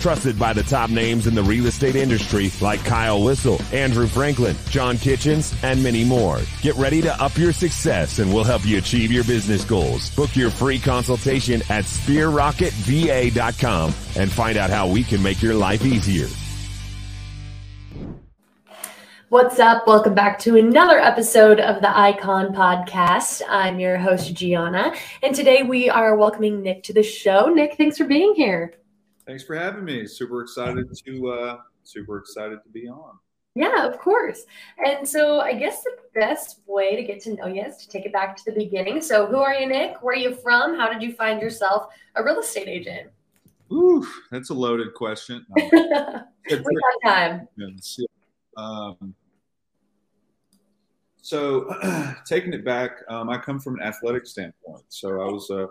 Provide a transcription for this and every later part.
Trusted by the top names in the real estate industry like Kyle Whissel, Andrew Franklin, John Kitchens, and many more. Get ready to up your success and we'll help you achieve your business goals. Book your free consultation at sphererocketva.com and find out how we can make your life easier. What's up? Welcome back to another episode of the Icon Podcast. I'm your host, Gianna, and today we are welcoming Nick to the show. Nick, thanks for being here. Thanks for having me. Super excited to uh, super excited to be on. Yeah, of course. And so I guess the best way to get to know you is to take it back to the beginning. So who are you, Nick? Where are you from? How did you find yourself a real estate agent? Ooh, that's a loaded question. we got time. Um, so taking it back, um, I come from an athletic standpoint. So I was a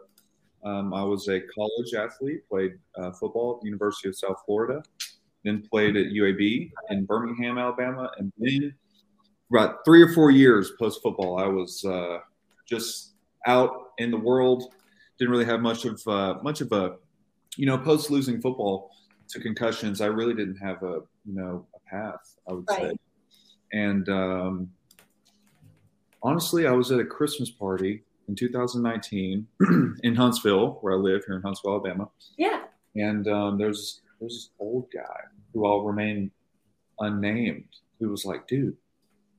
um, I was a college athlete, played uh, football at the University of South Florida, then played at UAB in Birmingham, Alabama, and then about three or four years post football, I was uh, just out in the world. Didn't really have much of uh, much of a, you know, post losing football to concussions. I really didn't have a you know a path. I would right. say, and um, honestly, I was at a Christmas party in 2019 in Huntsville, where I live here in Huntsville, Alabama. Yeah. And um, there's there's this old guy who I'll remain unnamed who was like, dude,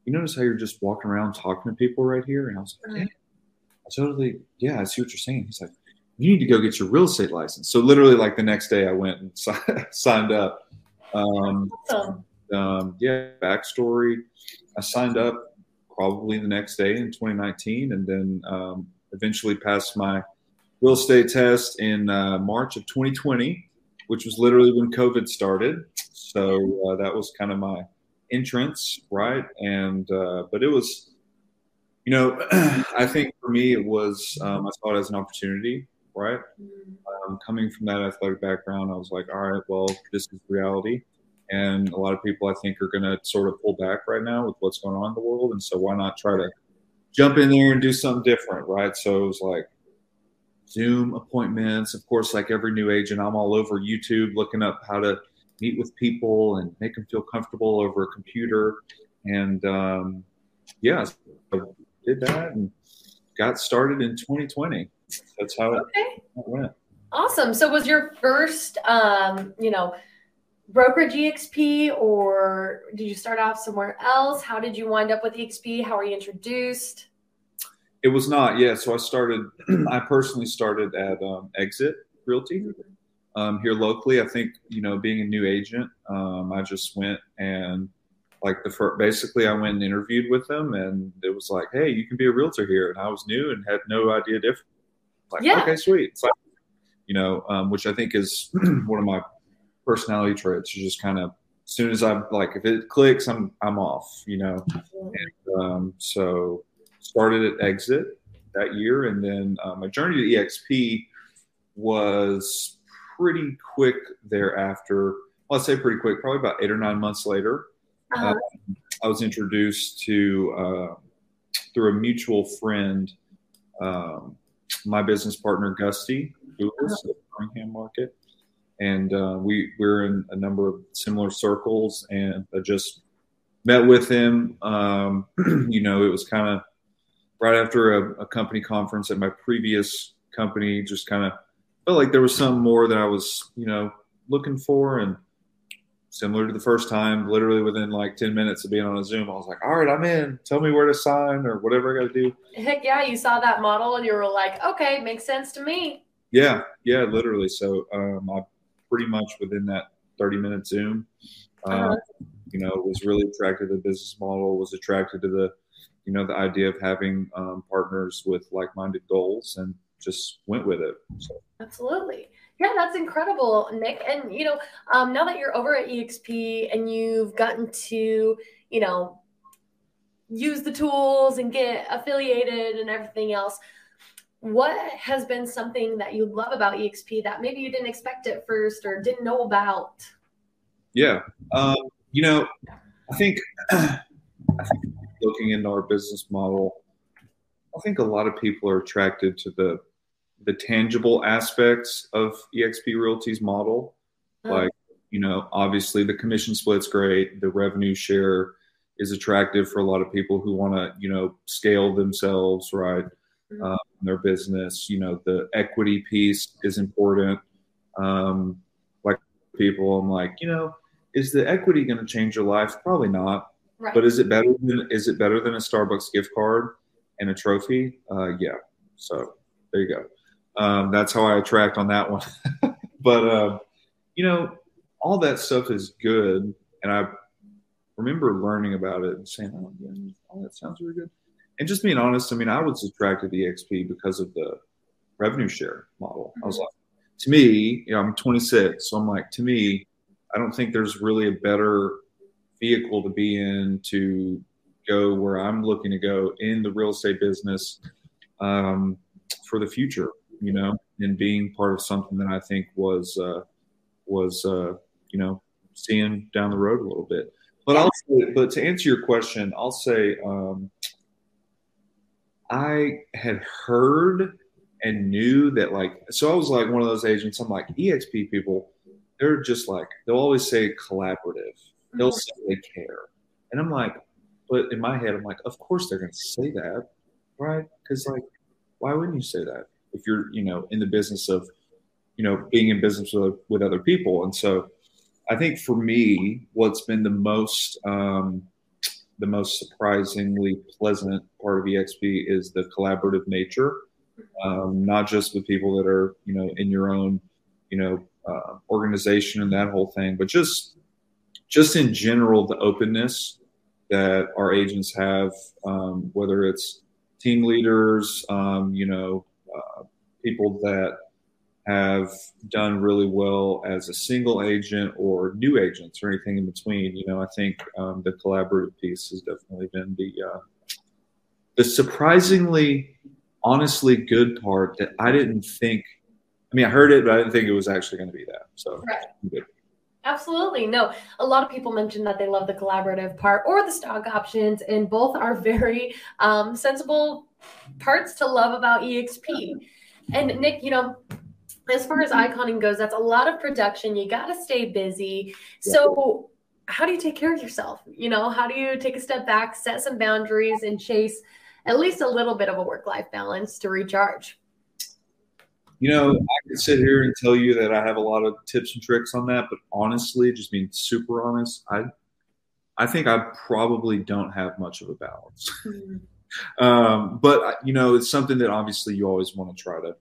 you notice how you're just walking around talking to people right here? And I was like, yeah. I totally, yeah, I see what you're saying. He's like, you need to go get your real estate license. So literally, like the next day, I went and signed up. Um, awesome. um, yeah, backstory. I signed up probably the next day in 2019, and then um, eventually passed my real estate test in uh, March of 2020, which was literally when COVID started. So uh, that was kind of my entrance, right? And uh, but it was, you know, I think for me it was um, I saw it as an opportunity, right? Um, coming from that athletic background, I was like, all right, well, this is reality. And a lot of people, I think, are going to sort of pull back right now with what's going on in the world. And so, why not try to jump in there and do something different, right? So, it was like Zoom appointments. Of course, like every new agent, I'm all over YouTube looking up how to meet with people and make them feel comfortable over a computer. And um, yeah, so did that and got started in 2020. That's how okay. it went. Awesome. So, was your first, um, you know, brokerage exp or did you start off somewhere else? How did you wind up with exp how were you introduced? It was not yeah. So i started i personally started at um, exit realty um, here locally. I think you know being a new agent um, i just went and like the first, basically i went and interviewed with them and it was like hey you can be a realtor here. And i was new and had no idea different. Like yeah. okay sweet. Like, you know um, which i think is one of my personality traits. You just kind of as soon as I'm like if it clicks, I'm I'm off, you know. And, um, so started at Exit that year, and then uh, my journey to EXP was pretty quick thereafter. Well, I'd say pretty quick, probably about eight or nine months later. Uh-huh. Um, I was introduced to uh, through a mutual friend, um, my business partner Gusty, who was uh-huh. at the Birmingham market and uh, we we're in a number of similar circles, and I just met with him. Um, you know, it was kind of right after a, a, company conference at my previous company. Just kind of felt like there was some more that I was, you know, looking for, and similar to the first time, literally within like 10 minutes of being on a Zoom, I was like, all right, I'm in. Tell me where to sign or whatever I got to do. Heck yeah. You saw that model and you were like, okay, makes sense to me. Yeah. Yeah. Literally. So um, I pretty much within that 30 minute Zoom. Uh-huh. Uh, you know, was really attracted to the business model, was attracted to the, you know, the idea of having um, partners with like-minded goals and just went with it. So. Absolutely. Yeah, that's incredible, Nick. And, you know, um, now that you're over at EXP and you've gotten to, you know, use the tools and get affiliated and everything else. What has been something that you love about EXP that maybe you didn't expect at first or didn't know about? Yeah, um, you know, I think, I think looking into our business model, I think a lot of people are attracted to the the tangible aspects of EXP Realty's model. Oh. Like, you know, obviously the commission split's great, the revenue share is attractive for a lot of people who want to, you know, scale themselves, right? Mm-hmm. Um, their business, you know, the equity piece is important. Um, like people, I'm like, you know, is the equity going to change your life? Probably not. Right. But is it better than is it better than a Starbucks gift card and a trophy? Uh, yeah. So there you go. Um, that's how I attract on that one. but uh, you know, all that stuff is good, and I remember learning about it and saying, "Oh, yeah, oh, that sounds really good." And just being honest, I mean, I was attracted to EXP because of the revenue share model. Mm-hmm. I was mm-hmm. like, to me, you know, I'm 26, so I'm like, to me, I don't think there's really a better vehicle to be in to go where I'm looking to go in the real estate business um, for the future, you know, and being part of something that I think was uh, was uh, you know seeing down the road a little bit. But I'll say, but to answer your question, I'll say um, I had heard and knew that like so I was like one of those agents. I'm like EXP people, they're just like they'll always say collaborative. They'll mm-hmm. say they care, and I'm like, but in my head, I'm like, of course they're going to say that, right? Because like, why wouldn't you say that if you're you know in the business of you know being in business with, with other people? And so I think for me, what's been the most um, the most surprisingly pleasant part of EXP is the collaborative nature, um, not just with people that are you know in your own you know uh, organization and that whole thing, but just just in general the openness that our agents have, um, whether it's team leaders, um, you know, uh, people that have done really well as a single agent or new agents or anything in between. You know, I think um, the collaborative piece has definitely been the uh, the surprisingly, honestly good part that I didn't think. I mean, I heard it, but I didn't think it was actually going to be that. So, right. Absolutely. No, a lot of people mentioned that they love the collaborative part or the stock options, and both are very um, sensible parts to love about EXP. And Nick, you know, as far as iconing goes, that's a lot of production. You got to stay busy. So, how do you take care of yourself? You know, how do you take a step back, set some boundaries, and chase at least a little bit of a work life balance to recharge? You know, I could sit here and tell you that I have a lot of tips and tricks on that, but honestly, just being super honest, I I think I probably don't have much of a balance. Mm-hmm. um, but you know, it's something that obviously you always want to try to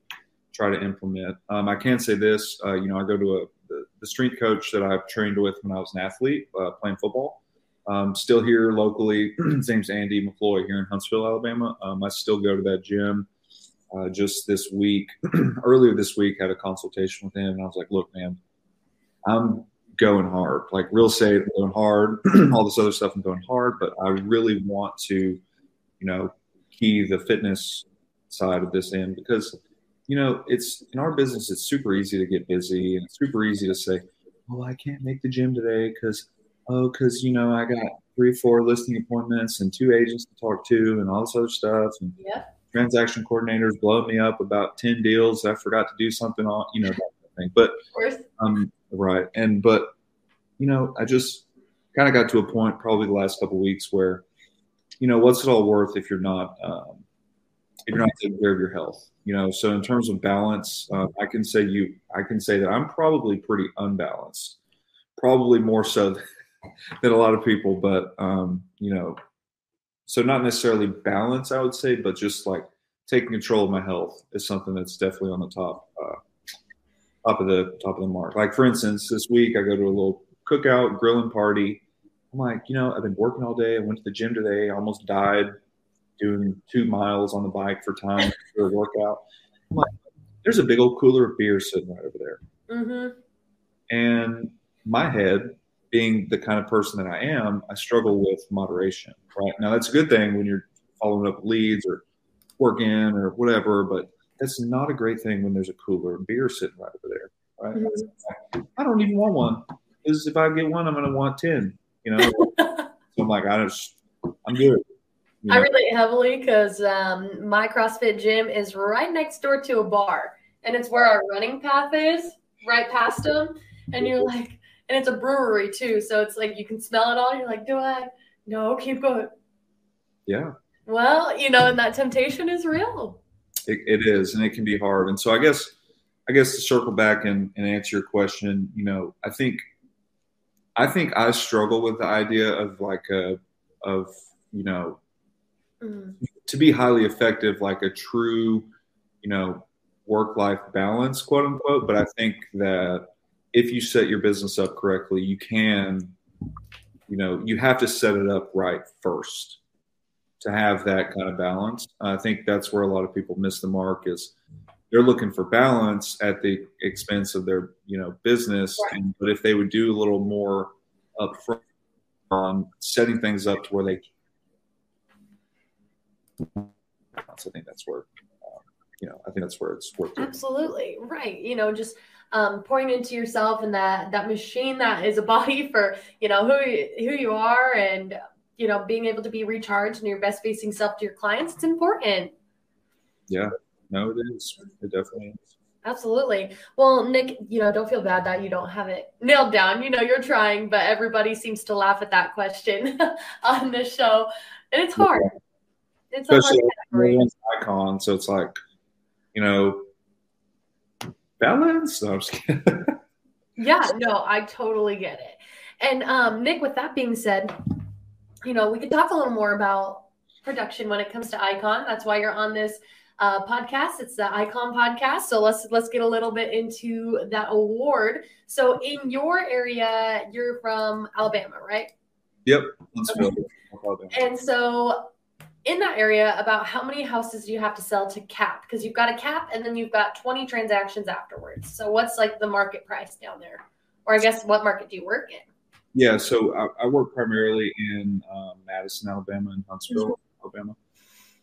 try to implement. Um, I can say this, uh, you know, I go to a the, the, strength coach that I've trained with when I was an athlete uh, playing football. Um, still here locally. His name's Andy McFloy here in Huntsville, Alabama. Um, I still go to that gym. Uh, just this week, earlier this week, had a consultation with him, and I was like, "Look, man, I'm going hard. Like real estate, I'm going hard. all this other stuff, I'm going hard. But I really want to, you know, key the fitness side of this in because you know, it's in our business, it's super easy to get busy and it's super easy to say, oh, I can't make the gym today because, oh, because, you know, I got three, four listing appointments and two agents to talk to and all this other stuff. And yeah. transaction coordinators blow me up about 10 deals. I forgot to do something on, you know, that kind of thing. But, um, right. And, but, you know, I just kind of got to a point probably the last couple weeks where, you know, what's it all worth if you're not, um, you're not taking care of your health. You know, so in terms of balance, uh, I can say you, I can say that I'm probably pretty unbalanced, probably more so than a lot of people. But um, you know, so not necessarily balance, I would say, but just like taking control of my health is something that's definitely on the top, uh, top of the top of the mark. Like for instance, this week I go to a little cookout grilling party. I'm like, you know, I've been working all day. I went to the gym today. I almost died doing two miles on the bike for time for a workout. I'm like, there's a big old cooler of beer sitting right over there. Mm-hmm. And my head being the kind of person that I am, I struggle with moderation. Right now, that's a good thing when you're following up leads or working or whatever, but that's not a great thing when there's a cooler of beer sitting right over there. Right? Mm-hmm. I don't even want one because if I get one, I'm going to want ten. You know, so I'm like, I just, I'm good. I relate heavily because um, my CrossFit gym is right next door to a bar, and it's where our running path is, right past them. And you're like, and it's a brewery too, so it's like you can smell it all. You're like, do I? No, keep going. Yeah. Well, you know, and that temptation is real. It, it is, and it can be hard. And so I guess, I guess to circle back and, and answer your question, you know, I think, I think I struggle with the idea of like a, of you know, mm. to be highly effective, like a true, you know, work life balance, quote unquote. But I think that if you set your business up correctly, you can, you know, you have to set it up right first to have that kind of balance. I think that's where a lot of people miss the mark is they're looking for balance at the expense of their, you know, business. Right. And, but if they would do a little more upfront on setting things up to where they, I think that's where, um, you know, I think that's where it's worth. Absolutely right. You know, just um, pouring into yourself and that that machine that is a body for you know who who you are and you know, being able to be recharged and your best facing self to your clients, it's important. Yeah, no, it is. It definitely is. Absolutely. Well, Nick, you know, don't feel bad that you don't have it nailed down. You know, you're trying, but everybody seems to laugh at that question on this show. And it's hard. It's Especially a hard icon. So it's like, you know, balance. No, yeah, no, I totally get it. And um, Nick, with that being said, you know, we could talk a little more about production when it comes to Icon. That's why you're on this uh, podcast. It's the Icon podcast. So let's let's get a little bit into that award. So in your area, you're from Alabama, right? Yep. Okay. And so in that area, about how many houses do you have to sell to cap? Because you've got a cap and then you've got 20 transactions afterwards. So what's like the market price down there? Or I guess what market do you work in? Yeah, so I, I work primarily in um, Madison, Alabama, and Huntsville, mm-hmm. Alabama,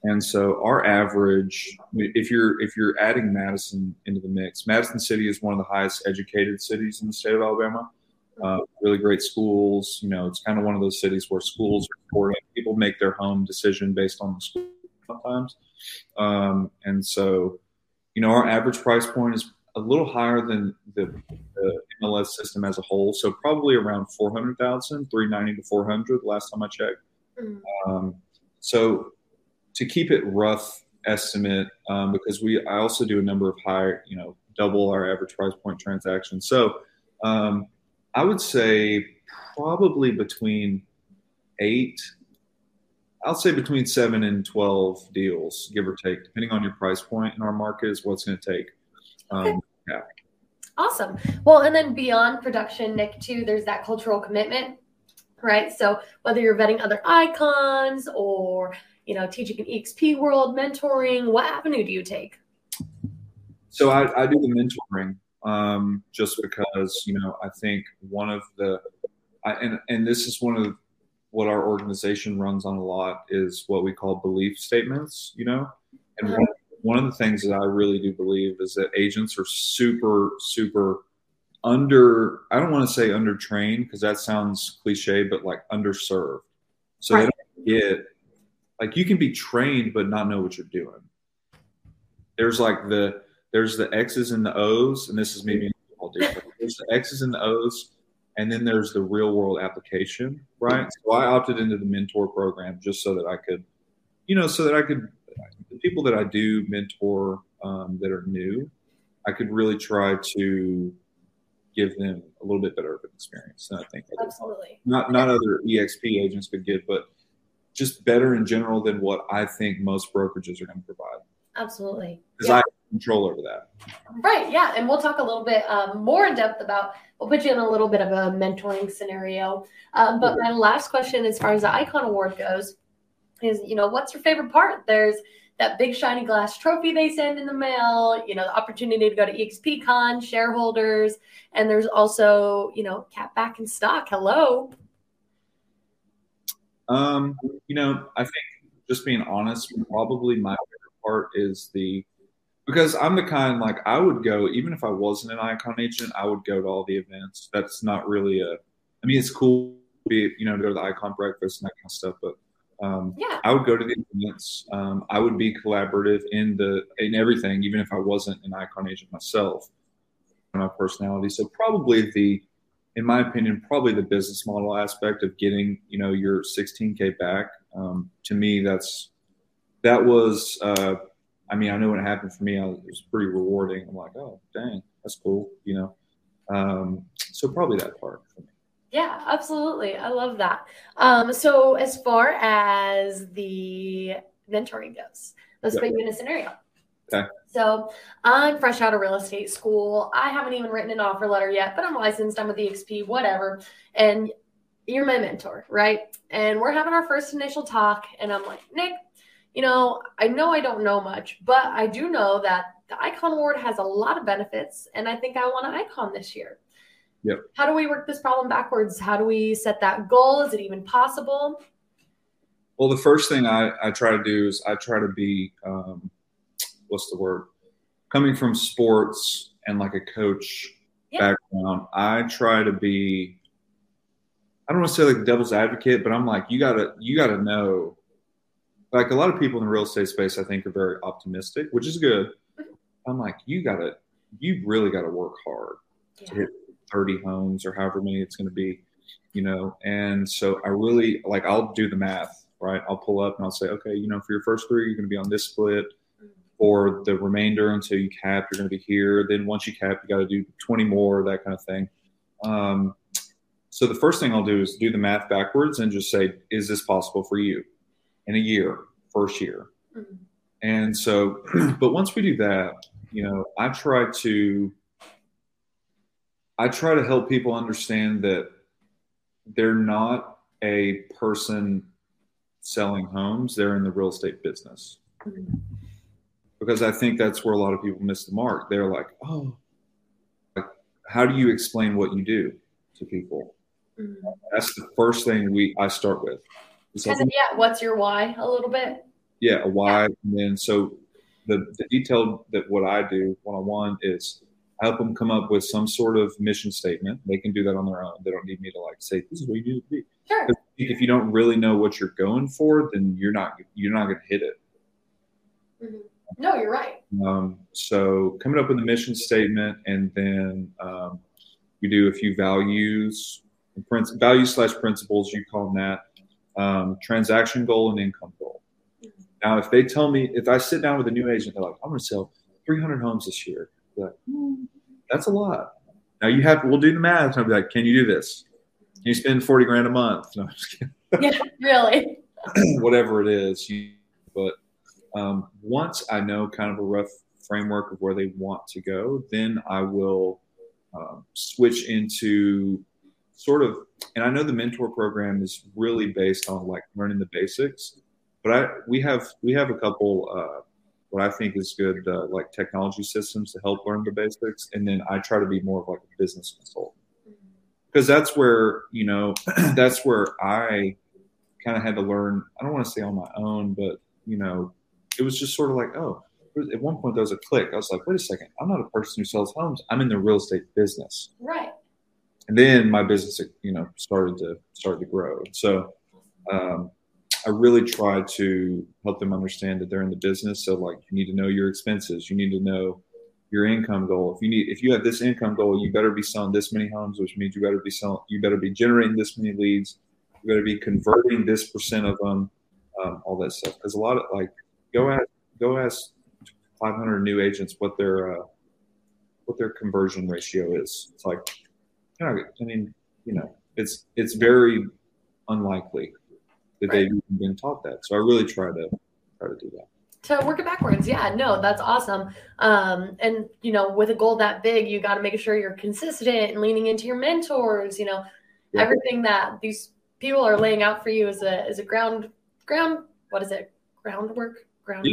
and so our average, if you're if you're adding Madison into the mix, Madison City is one of the highest educated cities in the state of Alabama. Uh, really great schools. You know, it's kind of one of those cities where schools are important. People make their home decision based on the school sometimes, um, and so you know our average price point is a little higher than the, the MLS system as a whole. So probably around 400,000, 390 to 400 last time I checked. Mm-hmm. Um, so to keep it rough estimate, um, because we, I also do a number of high, you know, double our average price point transactions. So um, I would say probably between eight, I'll say between seven and 12 deals, give or take, depending on your price point in our market is what's going to take. Um, yeah. Awesome. Well, and then beyond production, Nick, too, there's that cultural commitment, right? So whether you're vetting other icons or you know teaching an EXP world, mentoring, what avenue do you take? So I, I do the mentoring um, just because you know I think one of the I, and and this is one of what our organization runs on a lot is what we call belief statements. You know, and uh-huh. one one of the things that I really do believe is that agents are super, super under, I don't want to say undertrained because that sounds cliche, but like underserved. So right. they don't get, like, you can be trained but not know what you're doing. There's like the, there's the X's and the O's, and this is maybe all different. There's the X's and the O's, and then there's the real world application, right? So I opted into the mentor program just so that I could, you know, so that I could the people that I do mentor um, that are new, I could really try to give them a little bit better of an experience than I think. Absolutely. Not not other EXP agents could give, but just better in general than what I think most brokerages are going to provide. Absolutely. Because yeah. Control over that. Right. Yeah. And we'll talk a little bit um, more in depth about, we'll put you in a little bit of a mentoring scenario. Um, but my last question, as far as the Icon Award goes, is, you know, what's your favorite part? There's that big shiny glass trophy they send in the mail, you know, the opportunity to go to EXPCon, shareholders, and there's also, you know, cap back in stock. Hello. Um, you know, I think just being honest, probably my favorite part is the because I'm the kind like I would go even if I wasn't an icon agent, I would go to all the events. That's not really a. I mean, it's cool, to be you know, to go to the icon breakfast and that kind of stuff, but um, Yeah. I would go to the events. Um, I would be collaborative in the in everything, even if I wasn't an icon agent myself. My personality, so probably the, in my opinion, probably the business model aspect of getting you know your 16k back. Um, to me, that's that was. Uh, I mean, I know when it happened for me, I was, it was pretty rewarding. I'm like, oh, dang, that's cool, you know. Um, so probably that part for me. Yeah, absolutely. I love that. Um, so as far as the mentoring goes, let's Yeah. put you in a scenario. Okay. So I'm fresh out of real estate school. I haven't even written an offer letter yet, but I'm licensed. I'm with the EXP, whatever. And you're my mentor, right? And we're having our first initial talk, and I'm like, Nick, you know, I know I don't know much, but I do know that the Icon Award has a lot of benefits, and I think I want an icon this year. Yep. How do we work this problem backwards? How do we set that goal? Is it even possible? Well, the first thing I, I try to do is I try to be, um, what's the word? Coming from sports and like a coach Yeah. background, I try to be. I don't want to say like devil's advocate, but I'm like you gotta you gotta know. Like a lot of people in the real estate space, I think are very optimistic, which is good. I'm like you gotta you really gotta work hard to hit 30 homes or however many it's going to be, you know. And so I really like I'll do the math, right? I'll pull up and I'll say, okay, you know, for your first three, you're going to be on this split. For the remainder until you cap, you're going to be here. Then once you cap, you got to do 20 more, that kind of thing. Um, so the first thing I'll do is do the math backwards and just say, is this possible for you in a year, first year? Mhm. And so, but once we do that, you know, I try to, I try to help people understand that they're not a person selling homes; they're in the real estate business. Mhm. Because I think that's where a lot of people miss the mark. They're like, "Oh, like, how do you explain what you do to people?" Mhm. That's the first thing we I start with. It's like, Kind of, yeah. What's your why? A little bit. yeah, a why, and then so the the detail that what I do one on one is I help them come up with some sort of mission statement. They can do that on their own. They don't need me to like say this is what you need to be. Sure. If you don't really know what you're going for, then you're not you're not going to hit it. Mhm. No, you're right. Um, so coming up with a mission statement, and then um, we do a few values, values slash principles. You call them that. Um, transaction goal and income goal. Now, if they tell me, if I sit down with a new agent, they're like, "I'm going to sell 300 homes this year," like, "Hmm, "That's a lot." Now you have, we'll do the math. And I'll be like, "Can you do this? Can you spend 40 grand a month?" No, I'm just kidding Yeah, really. whatever it is. You, but um, once I know kind of a rough framework of where they want to go, then I will um, switch into sort of. And I know the mentor program is really based on like learning the basics, but I we have we have a couple. Uh, what I think is good, uh, like technology systems to help learn the basics, and then I try to be more of like a business consultant because that's where you know that's where I kind of had to learn. I don't want to say on my own, but you know, it was just sort of like, oh, at one point there was a click. I was like, wait a second, I'm not a person who sells homes. I'm in the real estate business. Right. And then my business, you know, started to started to grow. So um, I really try to help them understand that they're in the business. So like, you need to know your expenses. You need to know your income goal. If you need, if you have this income goal, you better be selling this many homes, which means you better be selling, you better be generating this many leads. You better be converting this percent of them, um, all that stuff. Because a lot of like, go ask, go ask 500 new agents what their uh, what their conversion ratio is. It's like, you know, I mean, you know, it's it's very unlikely that they've even been taught that. So I really try to try to do that. to work it backwards. Yeah, no, that's awesome. Um, and you know, with a goal that big, you got to make sure you're consistent and leaning into your mentors. You know, Yeah. everything that these people are laying out for you is a is a ground ground. What is it? Groundwork. ground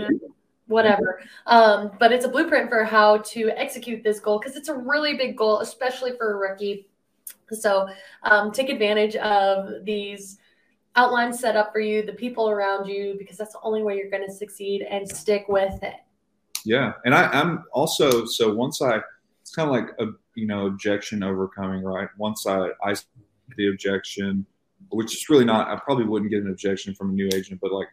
whatever. Um, but it's a blueprint for how to execute this goal because it's a really big goal, especially for a rookie. So um, take advantage of these outlines set up for you, the people around you, because that's the only way you're going to succeed and stick with it. Yeah, and I, I'm also so once I, it's kind of like a you know objection overcoming, right? Once I I the objection, which is really not, I probably wouldn't get an objection from a new agent, but like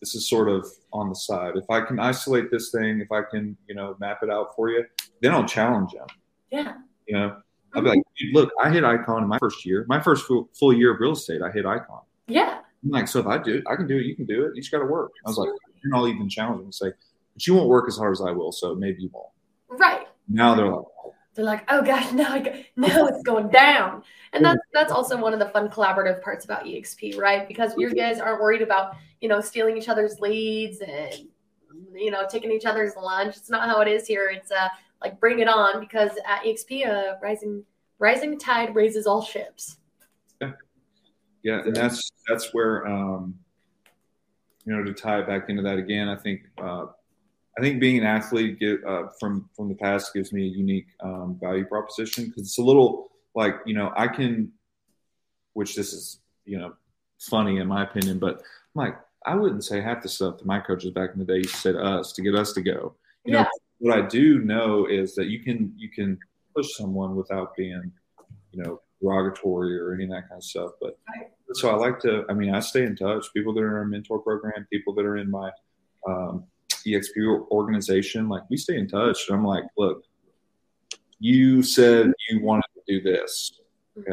this is sort of on the side. If I can isolate this thing, if I can, you know, map it out for you, then I'll challenge them. Yeah. You know, I'll be like, look, I hit icon in my first year, my first full, full year of real estate, I hit icon. Yeah. I'm like, so if I do it, I can do it, you can do it. You just got to work. I was like, and I'll even challenge them and say, but you won't work as hard as I will, so maybe you won't. Right. Now they're like, they're like, oh gosh, now I go, now it's going down, and that's that's also one of the fun collaborative parts about EXP, right? Because you guys aren't worried about you know stealing each other's leads and you know taking each other's lunch. It's not how it is here. It's uh like bring it on because at EXP, uh, rising rising tide raises all ships. Yeah, yeah, and that's that's where um, you know to tie it back into that again. I think uh, I think being an athlete give, uh, from from the past gives me a unique um, value proposition because it's a little like you know I can, which this is you know funny in my opinion, but I'm like I wouldn't say half the stuff that my coaches back in the day used to say to us to get us to go. You Yeah. know, what I do know is that you can you can push someone without being, you know, derogatory or any of that kind of stuff. But so I like to. I mean, I stay in touch. People that are in our mentor program, people that are in my um, EXP organization, like we stay in touch. And I'm like, look, you said you wanted to do this. Okay,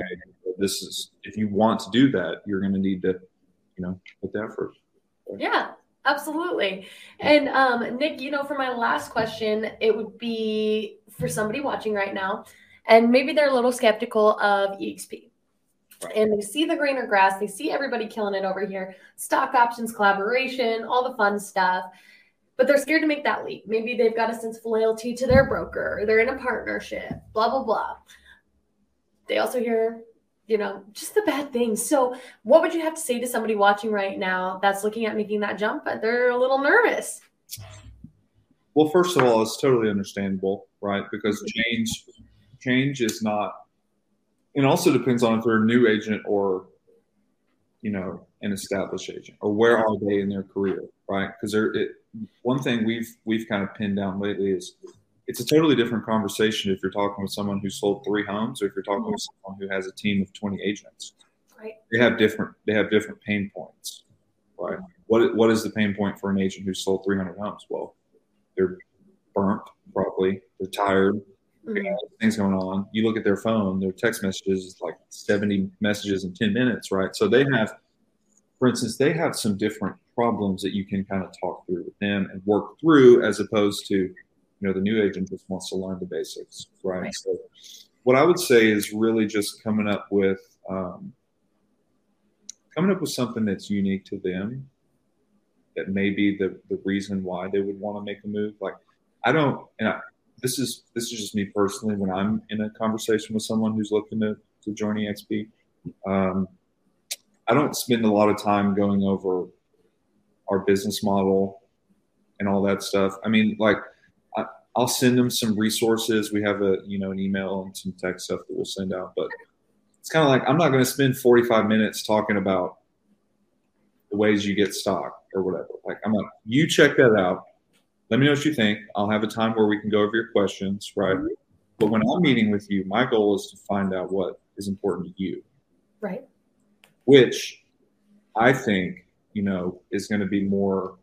this is if you want to do that, you're going to need to, you know, put the effort. Yeah, absolutely. And um, Nick, you know, for my last question, it would be for somebody watching right now, and maybe they're a little skeptical of EXP. Right. And they see the greener grass, they see everybody killing it over here, stock options, collaboration, all the fun stuff, but they're scared to make that leap. Maybe they've got a sense of loyalty to their broker, they're in a partnership, blah, blah, blah. They also hear, you know, just the bad things. So, what would you have to say to somebody watching right now that's looking at making that jump, but they're a little nervous? Well, first of all, it's totally understandable, right? Because mm-hmm. change, change is not. It also depends on if they're a new agent or, you know, an established agent, or where are they in their career, right? Because there, it, one thing we've we've kind of pinned down lately is it's a totally different conversation if you're talking with someone who sold three homes or if you're talking with someone who has a team of 20 agents. Right. They have different they have different pain points, right? What what is the pain point for an agent who sold 300 homes? Well, they're burnt probably, they're tired, Mhm. got things going on. You look at their phone, their text messages is like 70 messages in 10 minutes, right? So they have, for instance, they have some different problems that you can kind of talk through with them and work through as opposed to, you know, the new agent just wants to learn the basics, right? Right. So what I would say is really just coming up with, um, coming up with something that's unique to them that may be the, the reason why they would want to make a move. Like, I don't, and I, this is this is just me personally. When I'm in a conversation with someone who's looking to, to join EXP, um, I don't spend a lot of time going over our business model and all that stuff. I mean, like, I'll send them some resources. We have a you know an email and some text stuff that we'll send out, but it's kind of like I'm not going to spend 45 minutes talking about the ways you get stock or whatever. Like, I'm like, you check that out. Let me know what you think. I'll have a time where we can go over your questions, right? Mm-hmm. But when I'm meeting with you, my goal is to find out what is important to you, Right. which I think, you know, is going to be more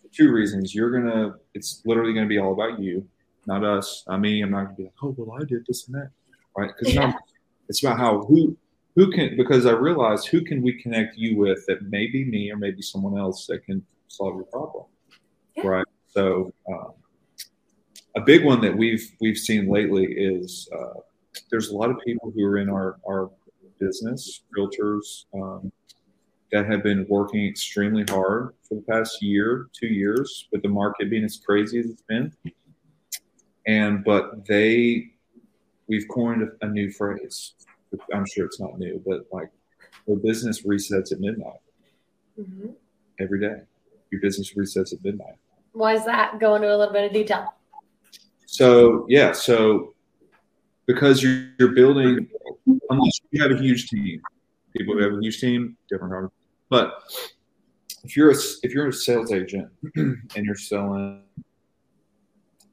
for two reasons. You're going to, it's literally going to be all about you, not us, not me. I'm not going to be like, oh, well, I did this and that, right? Because Yeah. it's about how, who, who can, because I realized who can we connect you with that may be me or maybe someone else that can solve your problem, Yeah. right? So, um, a big one that we've we've seen lately is uh, there's a lot of people who are in our our business, realtors, um, that have been working extremely hard for the past year, two years, with the market being as crazy as it's been. And but they, we've coined a, new phrase. I'm sure it's not new, but like the business resets at midnight Mhm. every day. your business resets at midnight. Why is that? Go into a little bit of detail. So yeah, so because you're, you're building, unless you have a huge team, people who have a huge team, different conversation. But if you're a if you're a sales agent and you're selling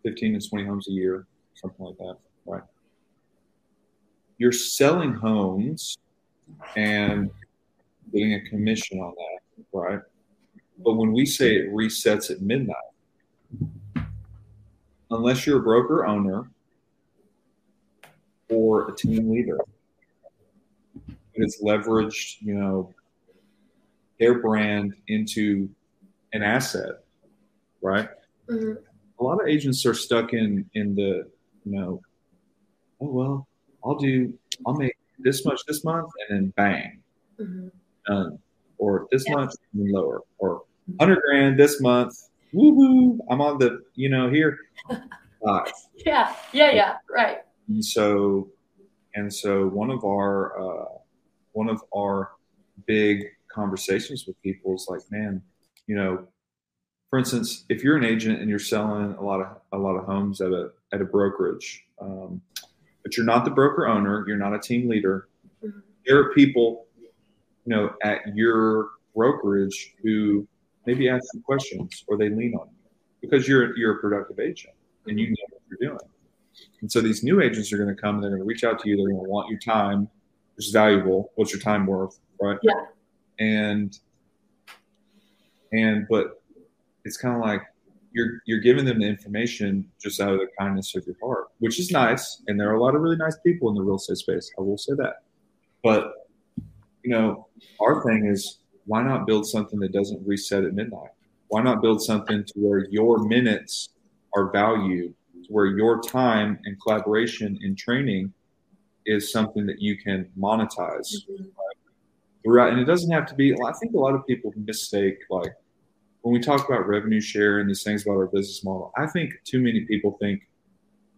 15 to 20 homes a year, something like that, right? You're selling homes and getting a commission on that, right? But when we say it resets at midnight, unless you're a broker owner or a team leader, it's leveraged, you know, their brand into an asset, right? Mm-hmm. A lot of agents are stuck in in the, you know, oh well, I'll do, I'll make this much this month, and then bang, Mm-hmm. done. Or this Yeah. month and lower, or hundred grand this month. Woohoo! I'm on the, you know, here. Five. Yeah, yeah, yeah. Right. And so, and so one of our uh, one of our big conversations with people is like, man, you know, for instance, if you're an agent and you're selling a lot of a lot of homes at a at a brokerage, um, but you're not the broker owner, you're not a team leader. Mhm. There are people, you know, at your brokerage who maybe ask you questions or they lean on you because you're you're a productive agent and you know what you're doing. And so these new agents are going to come and they're going to reach out to you. They're going to want your time, is valuable. What's your time worth, right? Yeah. And and but it's kind of like you're you're giving them the information just out of the kindness of your heart, which is nice. And there are a lot of really nice people in the real estate space. I will say that. But you know, our thing is why not build something that doesn't reset at midnight? Why not build something to where your minutes are valued, to where your time and collaboration and training is something that you can monetize Mhm. throughout. And it doesn't have to be. I think a lot of people mistake like when we talk about revenue share and these things about our business model. I think too many people think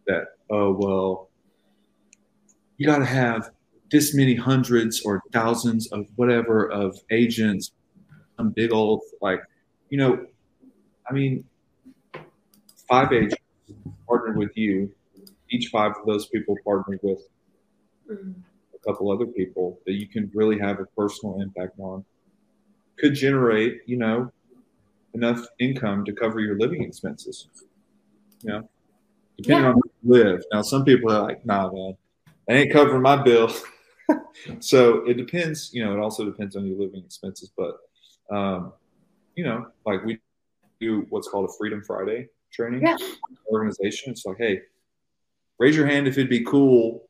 that oh well, you got to have this many hundreds or thousands of whatever of agents, some big old like, you know, I mean, five agents partnered with you. Each five of those people partnered with A couple other people that you can really have a personal impact on could generate, you know, enough income to cover your living expenses. You know, depending Yeah. on where you live. Now, some people are like, nah, man, I ain't covering my bill. so it depends, you know, it also depends on your living expenses. But, um, you know, like we do what's called a Freedom Friday training Yeah. organization. It's like, hey, raise your hand if it'd be cool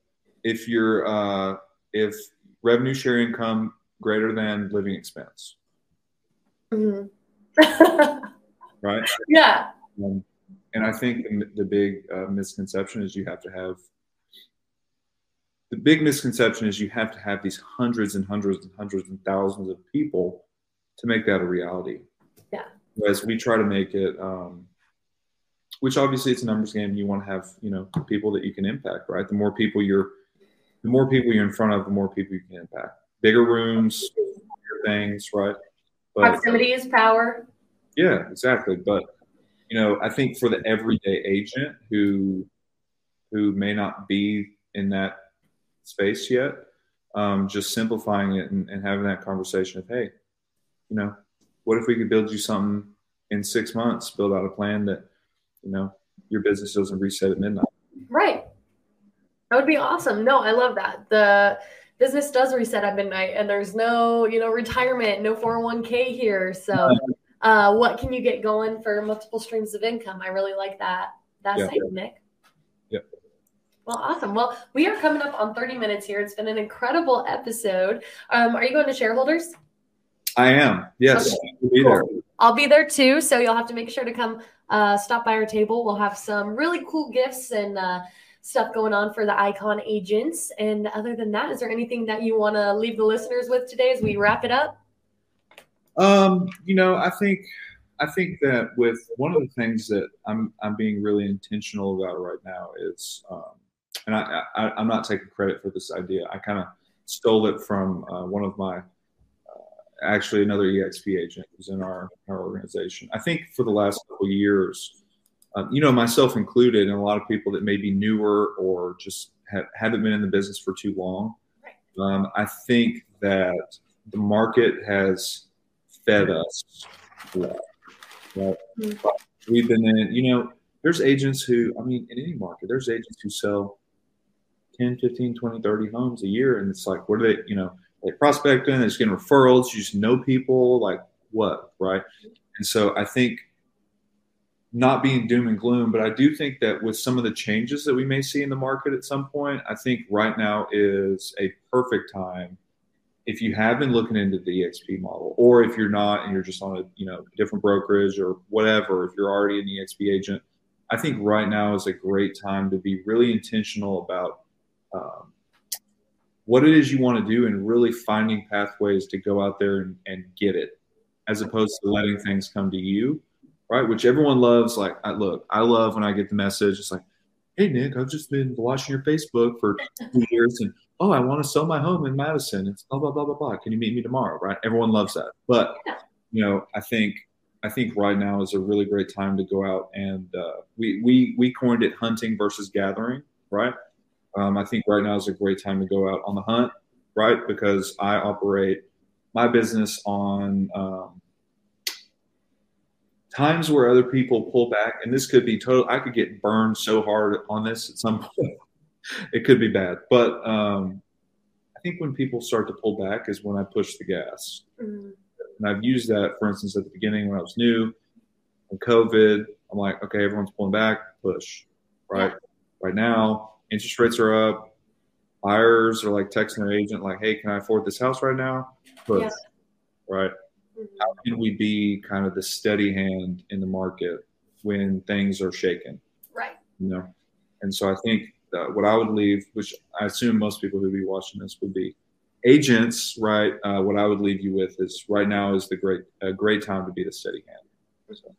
if you're uh, if revenue share income greater than living expense, Mhm. right? yeah. Um, and I think the, the big uh, misconception is you have to have the big misconception is you have to have these hundreds and hundreds and hundreds and thousands of people to make that a reality. Yeah. Whereas we try to make it, um, which obviously it's a numbers game. You want to have you know people that you can impact, right? The more people you're, the more people you're in front of, the more people you can impact. Bigger rooms, bigger things, right? But Proximity is power. yeah, exactly. But you know, I think for the everyday agent who who may not be in that space yet, um, just simplifying it and, and having that conversation of, hey, you know, what if we could build you something in six months, build out a plan that, you know, your business doesn't reset at midnight. Right. That would be awesome. No, I love that. The business does reset at midnight and there's no, you know, retirement, no 401k here. So uh, what can you get going for multiple streams of income? I really like that That's Yeah. segment, Nick. Yeah. Well, awesome. Well, we are coming up on 30 minutes here. It's been an incredible episode. Um, are you going to shareholders? I am. Yes. Okay. I'll be there. I'll be there too. So you'll have to make sure to come uh, stop by our table. We'll have some really cool gifts and uh, stuff going on for the Icon agents. And other than that, is there anything that you want to leave the listeners with today as we wrap it up? Um, you know, I think I think that with one of the things that I'm I'm being really intentional about right now is, um, and I, I I'm not taking credit for this idea. I kind of stole it from uh, one of my uh, actually another EXP agent who's in our, our organization. I think for the last couple years, um, you know, myself included, and a lot of people that may be newer or just have, haven't been in the business for too long. Um, I think that the market has fed us well. Right? Mm-hmm. We've been in, you know, there's agents who, I mean, in any market, there's agents who sell 10, 15, 20, 30 homes a year. And it's like, what are they, you know, they prospecting, they're just getting referrals, you just know people, like what, right? And so I think not being doom and gloom, but I do think that with some of the changes that we may see in the market at some point, I think right now is a perfect time if you have been looking into the EXP model, or if you're not and you're just on a you know different brokerage or whatever, if you're already an EXP agent, I think right now is a great time to be really intentional about um, what it is you want to do and really finding pathways to go out there and, and get it, as opposed to letting things come to you right? Which everyone loves. Like, I look, I love when I get the message. It's like, hey, Nick, I've just been watching your Facebook for two years, and oh, I want to sell my home in Madison. It's blah blah blah blah blah. Can you meet me tomorrow? Right? Everyone loves that. But you know, I think I think right now is a really great time to go out and uh, we we we coined it hunting versus gathering, right? Um, I think right now is a great time to go out on the hunt, right? Because I operate my business on um, times where other people pull back, and this could be total. I could get burned so hard on this at some point. it could be bad, but um, I think when people start to pull back is when I push the gas. Mm-hmm. And I've used that, for instance, at the beginning when I was new, when COVID, I'm like, okay, everyone's pulling back, push. Right. Yeah. Right now, interest rates are up. Buyers are like texting their agent, like, hey, can I afford this house right now? Push. Yeah. Right how can we be kind of the steady hand in the market when things are shaken? Right. You know, and so I think what I would leave, which I assume most people who be watching this would be agents, right? Uh, what I would leave you with is right now is the great a great time to be the steady hand. So.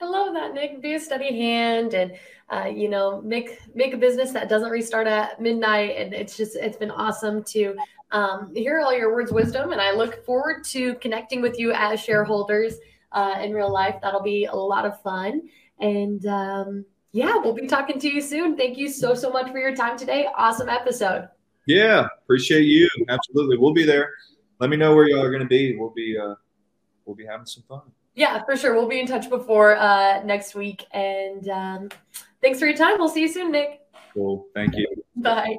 I love that, Nick. Be a steady hand, and uh, you know, make make a business that doesn't restart at midnight. And it's just it's been awesome to um, hear all your words wisdom. And I look forward to connecting with you as shareholders uh, in real life. That'll be a lot of fun. And um, yeah, we'll be talking to you soon. Thank you so so much for your time today. Awesome episode. Yeah, appreciate you. Absolutely, we'll be there. Let me know where y'all are going to be. We'll be uh, we'll be having some fun. Yeah, for sure. We'll be in touch before uh, next week. And um, thanks for your time. We'll see you soon, Nick. Cool. Thank you. Bye.